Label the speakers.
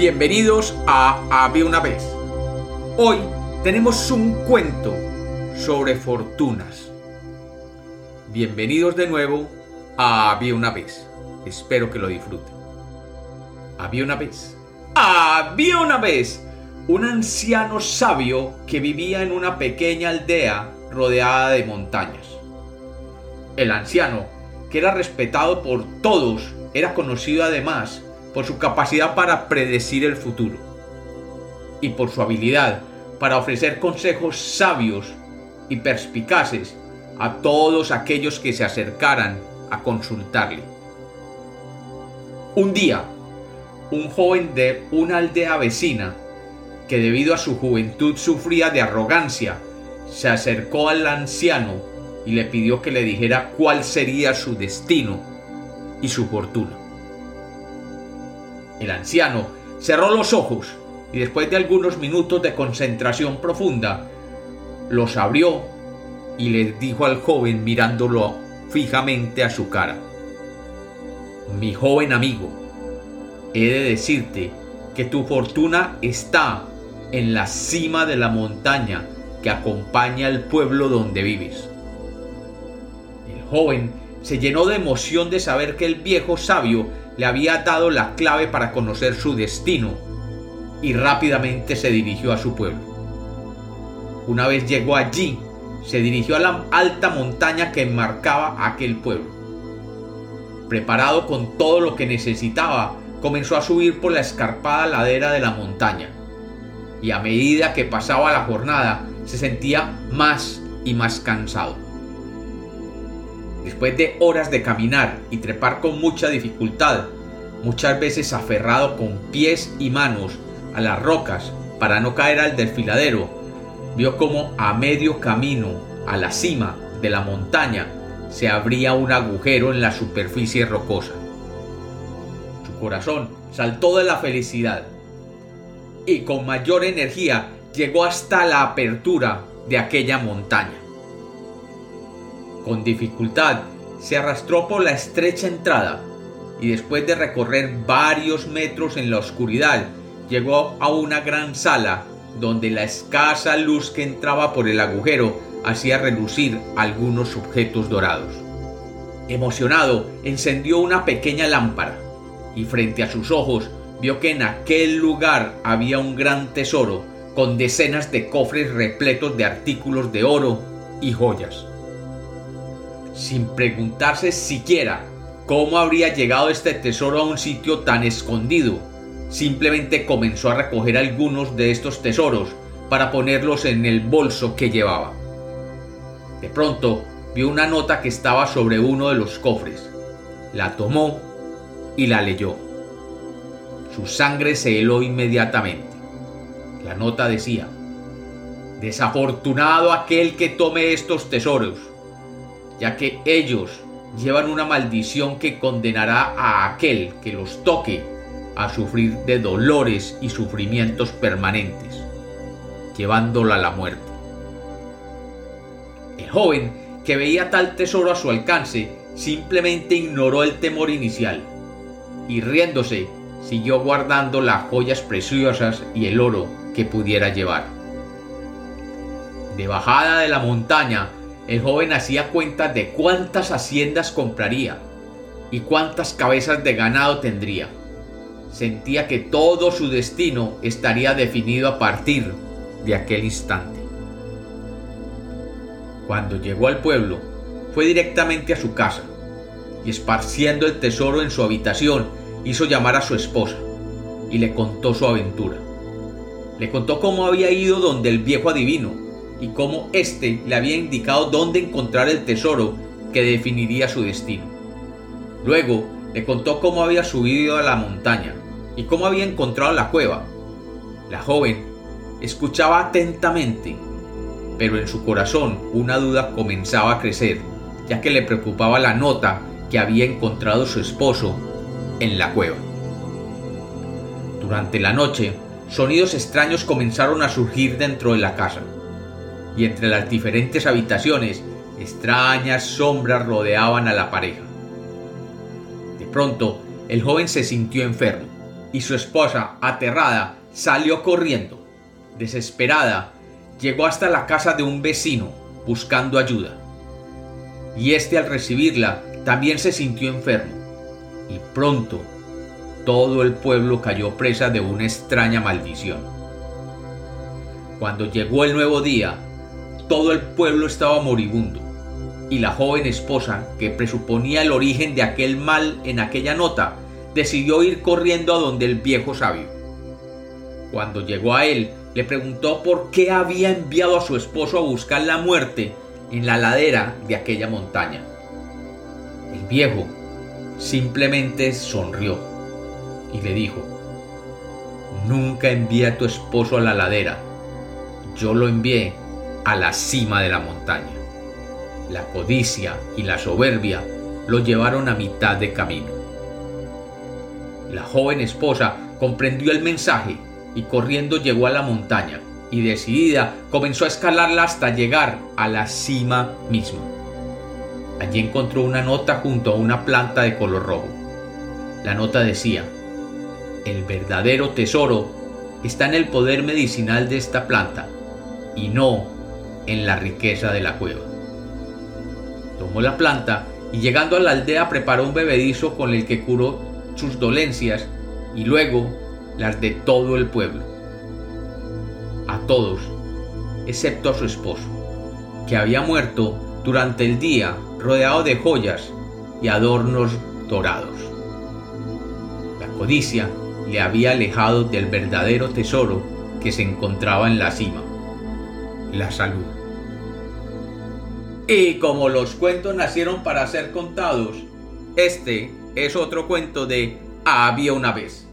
Speaker 1: Bienvenidos a Había una vez. Hoy tenemos un cuento sobre fortunas. Bienvenidos de nuevo a Había una vez. Espero que lo disfruten. Había una vez. Había una vez un anciano sabio que vivía en una pequeña aldea rodeada de montañas. El anciano, que era respetado por todos, era conocido además por su capacidad para predecir el futuro y por su habilidad para ofrecer consejos sabios y perspicaces a todos aquellos que se acercaran a consultarle. Un día, un joven de una aldea vecina, que debido a su juventud sufría de arrogancia, se acercó al anciano y le pidió que le dijera cuál sería su destino y su fortuna. El anciano cerró los ojos y después de algunos minutos de concentración profunda, los abrió y le dijo al joven mirándolo fijamente a su cara. Mi joven amigo, he de decirte que tu fortuna está en la cima de la montaña que acompaña al pueblo donde vives. El joven se llenó de emoción de saber que el viejo sabio le había dado la clave para conocer su destino y rápidamente se dirigió a su pueblo. Una vez llegó allí, se dirigió a la alta montaña que enmarcaba aquel pueblo. Preparado con todo lo que necesitaba, comenzó a subir por la escarpada ladera de la montaña. Y a medida que pasaba la jornada, se sentía más y más cansado. Después de horas de caminar y trepar con mucha dificultad, muchas veces aferrado con pies y manos a las rocas para no caer al desfiladero, vio como a medio camino a la cima de la montaña se abría un agujero en la superficie rocosa. Su corazón saltó de la felicidad y con mayor energía llegó hasta la apertura de aquella montaña. Con dificultad se arrastró por la estrecha entrada y después de recorrer varios metros en la oscuridad, llegó a una gran sala donde la escasa luz que entraba por el agujero hacía relucir algunos objetos dorados. Emocionado, encendió una pequeña lámpara y frente a sus ojos vio que en aquel lugar había un gran tesoro con decenas de cofres repletos de artículos de oro y joyas sin preguntarse siquiera cómo habría llegado este tesoro a un sitio tan escondido. Simplemente comenzó a recoger algunos de estos tesoros para ponerlos en el bolso que llevaba. De pronto vio una nota que estaba sobre uno de los cofres. La tomó y la leyó. Su sangre se heló inmediatamente. La nota decía, Desafortunado aquel que tome estos tesoros ya que ellos llevan una maldición que condenará a aquel que los toque a sufrir de dolores y sufrimientos permanentes, llevándola a la muerte. El joven, que veía tal tesoro a su alcance, simplemente ignoró el temor inicial y riéndose siguió guardando las joyas preciosas y el oro que pudiera llevar. De bajada de la montaña, el joven hacía cuenta de cuántas haciendas compraría y cuántas cabezas de ganado tendría. Sentía que todo su destino estaría definido a partir de aquel instante. Cuando llegó al pueblo, fue directamente a su casa y esparciendo el tesoro en su habitación, hizo llamar a su esposa y le contó su aventura. Le contó cómo había ido donde el viejo adivino y cómo éste le había indicado dónde encontrar el tesoro que definiría su destino. Luego le contó cómo había subido a la montaña y cómo había encontrado la cueva. La joven escuchaba atentamente, pero en su corazón una duda comenzaba a crecer, ya que le preocupaba la nota que había encontrado su esposo en la cueva. Durante la noche, sonidos extraños comenzaron a surgir dentro de la casa y entre las diferentes habitaciones extrañas sombras rodeaban a la pareja. De pronto, el joven se sintió enfermo y su esposa, aterrada, salió corriendo. Desesperada, llegó hasta la casa de un vecino buscando ayuda. Y este al recibirla también se sintió enfermo. Y pronto todo el pueblo cayó presa de una extraña maldición. Cuando llegó el nuevo día, todo el pueblo estaba moribundo, y la joven esposa, que presuponía el origen de aquel mal en aquella nota, decidió ir corriendo a donde el viejo sabio. Cuando llegó a él, le preguntó por qué había enviado a su esposo a buscar la muerte en la ladera de aquella montaña. El viejo simplemente sonrió y le dijo, Nunca envié a tu esposo a la ladera, yo lo envié a la cima de la montaña. La codicia y la soberbia lo llevaron a mitad de camino. La joven esposa comprendió el mensaje y corriendo llegó a la montaña y decidida comenzó a escalarla hasta llegar a la cima misma. Allí encontró una nota junto a una planta de color rojo. La nota decía, el verdadero tesoro está en el poder medicinal de esta planta y no en la riqueza de la cueva. Tomó la planta y llegando a la aldea preparó un bebedizo con el que curó sus dolencias y luego las de todo el pueblo. A todos, excepto a su esposo, que había muerto durante el día rodeado de joyas y adornos dorados. La codicia le había alejado del verdadero tesoro que se encontraba en la cima, la salud. Y como los cuentos nacieron para ser contados, este es otro cuento de Había una vez.